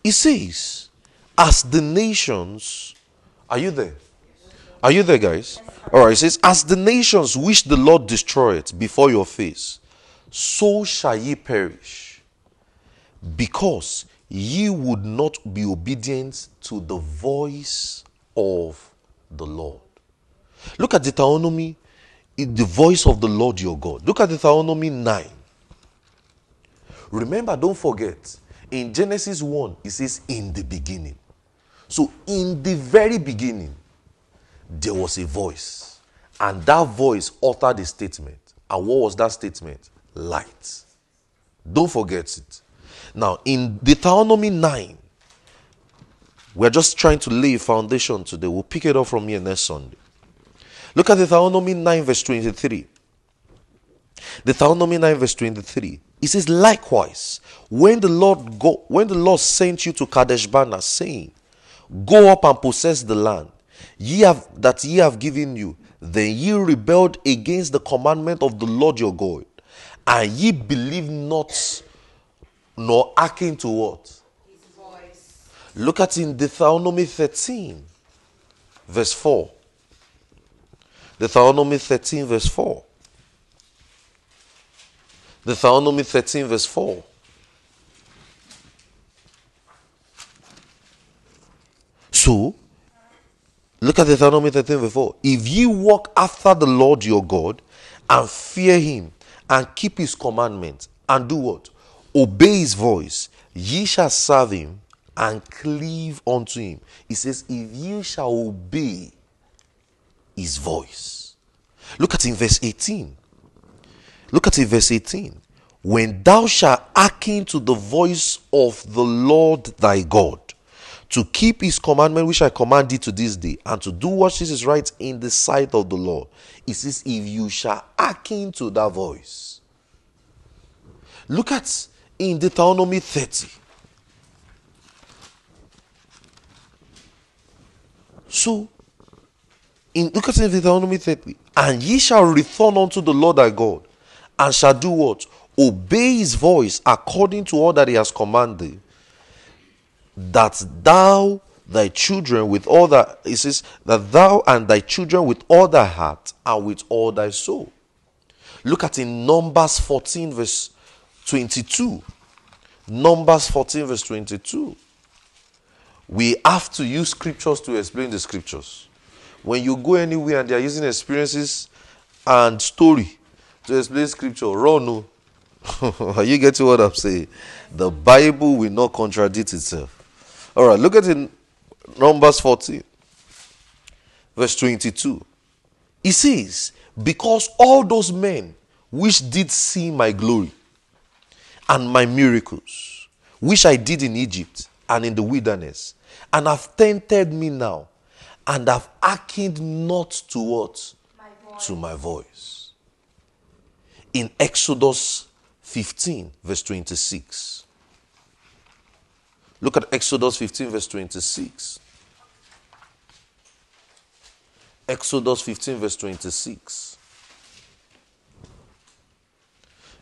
He says, as the nations, are you there? Are you there, guys? All right, it says, as the nations which the Lord destroyed before your face, so shall ye perish, because ye would not be obedient to the voice of the Lord. Look at Deuteronomy, the voice of the Lord your God. Look at Deuteronomy 9. Remember, don't forget, in Genesis 1, it says, in the beginning. So, in the very beginning, there was a voice. And that voice uttered a statement. And what was that statement? Light. Don't forget it. Now, in Deuteronomy 9, we're just trying to lay a foundation today. We'll pick it up from here next Sunday. Look at Deuteronomy 9, verse 23. Deuteronomy 9, verse 23. It says, likewise, when the Lord go, when the Lord sent you to Kadesh Barnea, saying, Go up and possess the land ye have that ye have given you, then ye rebelled against the commandment of the Lord your God, and ye believed not, nor hearkened to what? Look at in Deuteronomy 13, verse 4. Deuteronomy 13, verse 4. Deuteronomy 13, verse 4. So, look at Deuteronomy 13, verse 4. If ye walk after the Lord your God and fear him and keep his commandments and do what? Obey his voice, ye shall serve him and cleave unto him. He says, If ye shall obey his voice. Look at in verse 18. Look at it, verse 18. When thou shalt hearken to the voice of the Lord thy God, to keep his commandment which I command thee to this day, and to do what is right in the sight of the Lord, it says, If you shall hearken to that voice. Look at in Deuteronomy 30. So, in look at in Deuteronomy 30, and ye shall return unto the Lord thy God and shall do what? Obey his voice according to all that he has commanded, that thou thy children with all that it says that thou and thy children with all thy heart and with all thy soul. Look at in Numbers 14, verse 22. Numbers 14, verse 22. We have to use scriptures to explain the scriptures. When you go anywhere and they are using experiences and story to explain scripture, run. No. are you getting what I'm saying? The Bible will not contradict itself. All right, look at it in Numbers 14, verse 22. He says, Because all those men which did see my glory and my miracles, which I did in Egypt and in the wilderness, and have tempted me now, and have hearkened not to what? My to my voice. In Exodus 15, verse 26. Look at Exodus 15, verse 26. Exodus 15, verse 26.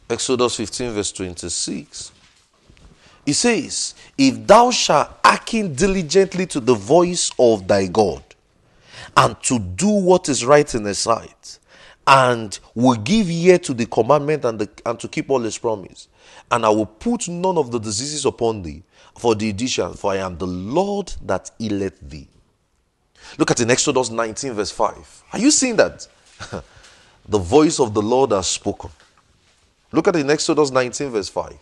Exodus 15, verse 26. He says, If thou shalt hearken diligently to the voice of thy God, and to do what is right in his sight, and will give ear to the commandment and, the, and to keep all his promise, and I will put none of the diseases upon thee for the edition, for I am the Lord that healeth thee. Look at in Exodus 19, verse 5. Are you seeing that? the voice of the Lord has spoken. Look at in Exodus 19, verse 5.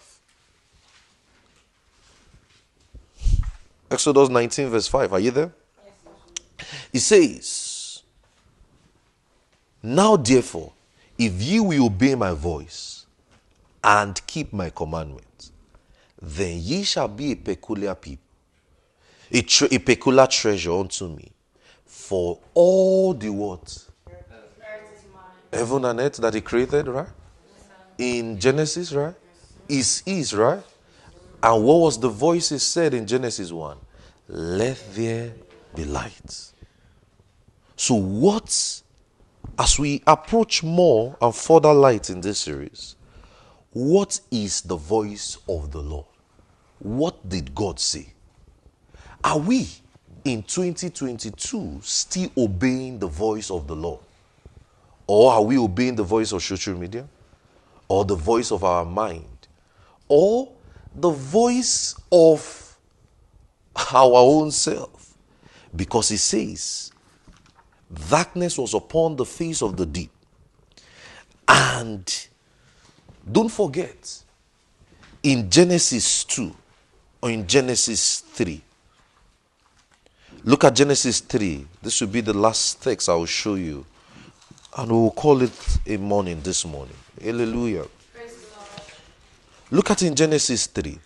Exodus 19, verse 5. Are you there? It says, Now therefore, if ye will obey my voice and keep my commandments, then ye shall be a peculiar people, a, tre- a peculiar treasure unto me for all the what? Heaven and earth that he created, right? In Genesis, right? Is is, right? And what was the voice he said in Genesis 1? Let there be light. So, what, as we approach more and further light in this series, what is the voice of the Lord? What did God say? Are we in 2022 still obeying the voice of the Lord? Or are we obeying the voice of social media? Or the voice of our mind? Or the voice of our own self? Because he says, darkness was upon the face of the deep. And don't forget, in Genesis 2 or in Genesis 3, Look at Genesis 3. This will be the last text I will show you. And we will call it a morning this morning. Hallelujah. Look at in Genesis 3.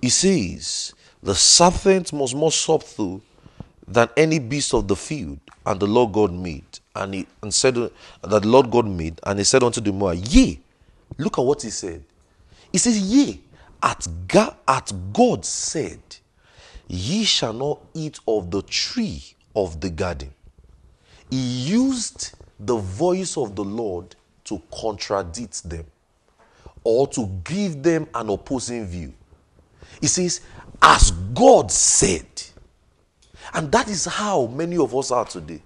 He says, The serpent was more subtle than any beast of the field, and the Lord God made. And he and said that the Lord God made, and he said unto the Moab, Yea, look at what he said. He says, Yea, at God, at God said, Ye shall not eat of the tree of the garden. He used the voice of the Lord to contradict them or to give them an opposing view. He says, as God said. And that is how many of us are today.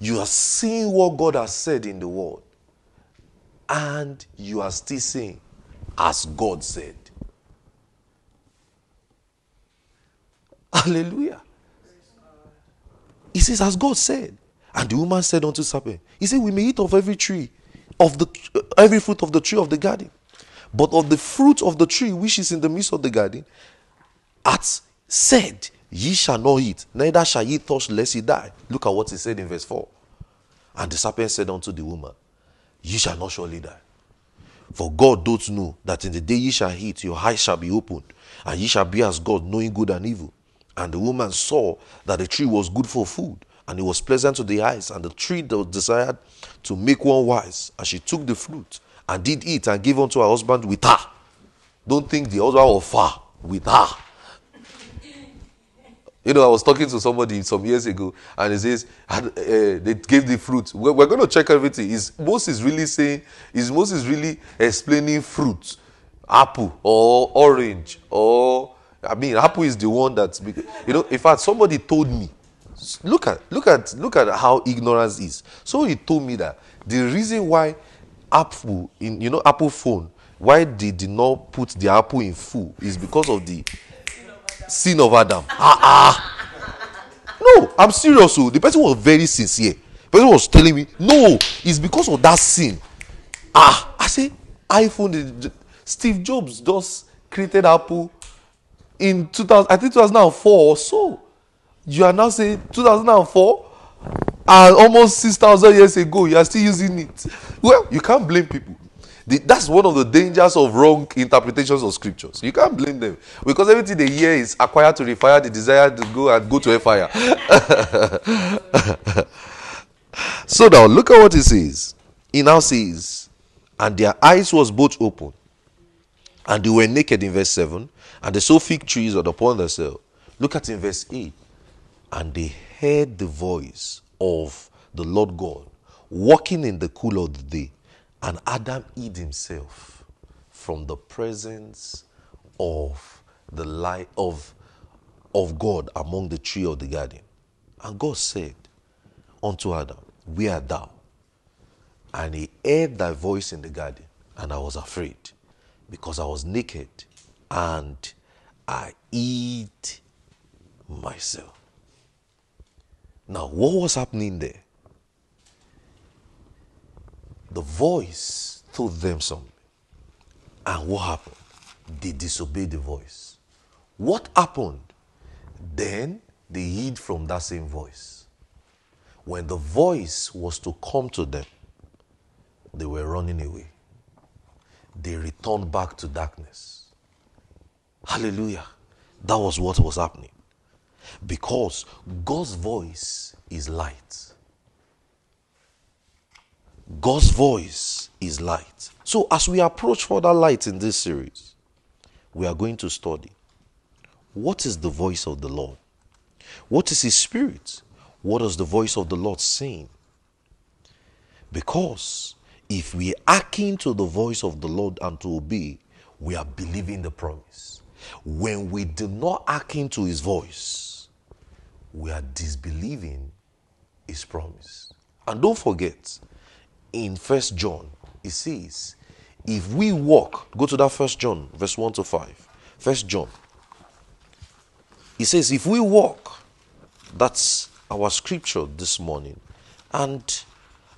You are seeing what God has said in the word, and you are still saying, as God said. Hallelujah. He says, as God said. And the woman said unto serpent, He said, We may eat of every tree, of the every fruit of the tree of the garden. But of the fruit of the tree which is in the midst of the garden, as said, Ye shall not eat, neither shall ye touch lest ye die. Look at what he said in verse 4. And the serpent said unto the woman, Ye shall not surely die. For God doth know that in the day ye shall eat, your eyes shall be opened, and ye shall be as God, knowing good and evil. And the woman saw that the tree was good for food, and it was pleasant to the eyes, and the tree that was desired to make one wise. And she took the fruit and did eat and gave unto her husband with her. Don't think the husband was far with her. You know, I was talking to somebody some years ago, and he says uh, they gave the fruit. We're, we're, going to check everything. Is Moses really saying? Is Moses really explaining fruit, apple or orange or I mean, apple is the one that you know. In fact, somebody told me, look at look at look at how ignorance is. So he told me that the reason why Apple in you know Apple phone why they did not put the apple in full is because of the sin of Adam. Ah ah. No, I'm serious. So oh. the person was very sincere. The person was telling me, no, it's because of that sin. Ah, I say iPhone. Steve Jobs just created Apple in 2000. I think 2004 or so. You are now saying 2004 and almost 6,000 years ago, you are still using it. Well, you can't blame people. The, that's one of the dangers of wrong interpretations of scriptures. You can't blame them because everything they hear is acquired to refire the desire to go and go to a fire. so now look at what he says. He now says, and their eyes was both open, and they were naked in verse 7, and they saw fig trees upon themselves. Look at in verse 8. And they heard the voice of the Lord God walking in the cool of the day. And Adam hid himself from the presence of the light of, of God among the tree of the garden. And God said unto Adam, Where art thou? And he heard thy voice in the garden, and I was afraid, because I was naked, and I hid myself. Now, what was happening there? The voice told them something. And what happened? They disobeyed the voice. What happened? Then they hid from that same voice. When the voice was to come to them, they were running away. They returned back to darkness. Hallelujah. That was what was happening. Because God's voice is light. God's voice is light. So, as we approach further light in this series, we are going to study what is the voice of the Lord? What is His Spirit? What is the voice of the Lord saying? Because if we hearken to the voice of the Lord and to obey, we are believing the promise. When we do not hearken to His voice, we are disbelieving His promise. And don't forget, in First John, it says, if we walk, go to that First John, verse 1 to 5. First John. It says, if we walk, that's our scripture this morning. And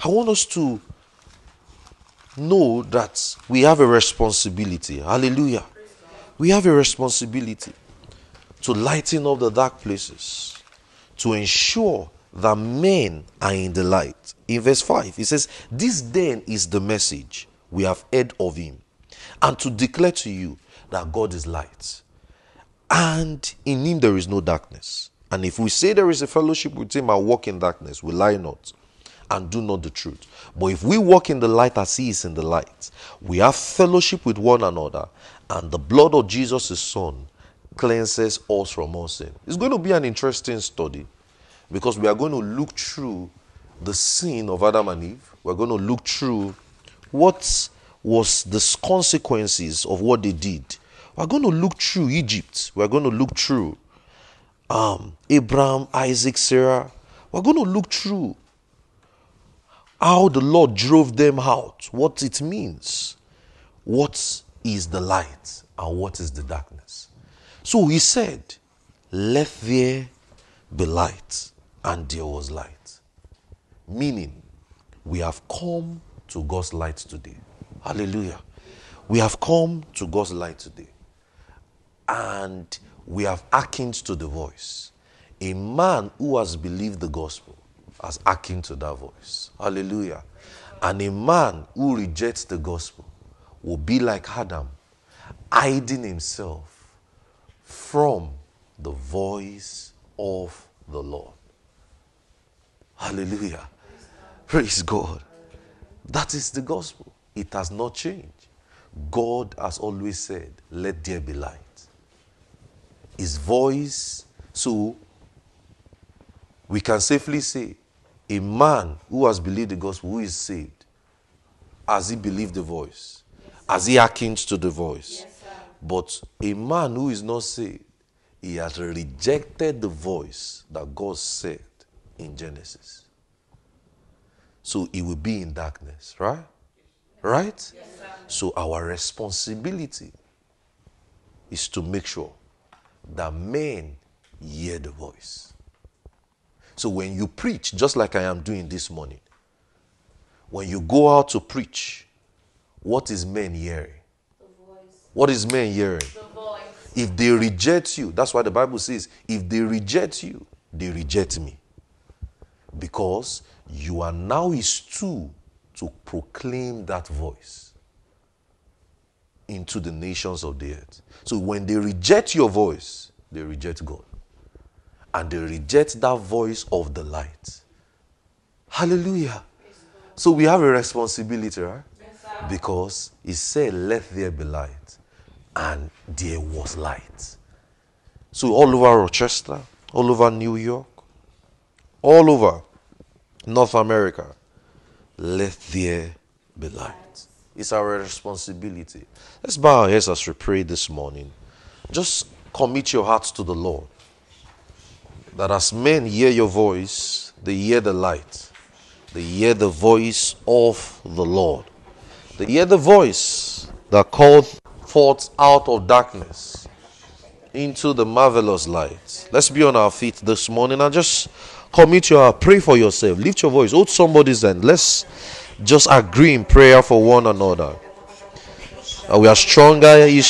I want us to know that we have a responsibility. Hallelujah. We have a responsibility to lighten up the dark places, to ensure that men are in the light. In verse 5, he says, This then is the message we have heard of him, and to declare to you that God is light, and in him there is no darkness. And if we say there is a fellowship with him and walk in darkness, we lie not and do not the truth. But if we walk in the light as he is in the light, we have fellowship with one another, and the blood of Jesus, son, cleanses us from all sin. It's going to be an interesting study because we are going to look through the sin of Adam and Eve. We're going to look through what was the consequences of what they did. We're going to look through Egypt. We're going to look through um, Abraham, Isaac, Sarah. We're going to look through how the Lord drove them out, what it means, what is the light, and what is the darkness. So he said, Let there be light and there was light. Meaning, we have come to God's light today. Hallelujah. We have come to God's light today. And we have hearkened to the voice. A man who has believed the gospel has hearkened to that voice. Hallelujah. And a man who rejects the gospel will be like Adam, hiding himself from the voice of the Lord. Hallelujah. Praise God. That is the gospel. It has not changed. God has always said, Let there be light. His voice, so we can safely say, a man who has believed the gospel, who is saved, has he believed the voice? Has he hearkened to the voice? Yes, but a man who is not saved, he has rejected the voice that God said in Genesis. So it will be in darkness, right? Right? Yes, so our responsibility is to make sure that men hear the voice. So when you preach, just like I am doing this morning, when you go out to preach, what is men hearing? What is men hearing? The If they reject you, that's why the Bible says, if they reject you, they reject me. Because you are now his tool to proclaim that voice into the nations of the earth. So when they reject your voice, they reject God. And they reject that voice of the light. Hallelujah. So we have a responsibility, right? Because he said, Let there be light. And there was light. So all over Rochester, all over New York, all over North America, let there be light. It's our responsibility. Let's bow our heads as we pray this morning. Just commit your hearts to the Lord. That as men hear your voice, they hear the light. They hear the voice of the Lord. They hear the voice that called forth out of darkness into the marvelous light. Let's be on our feet this morning and just commit your heart. Pray for yourself. Lift your voice. Hold somebody's hand. Let's just agree in prayer for one another. Uh, we are stronger each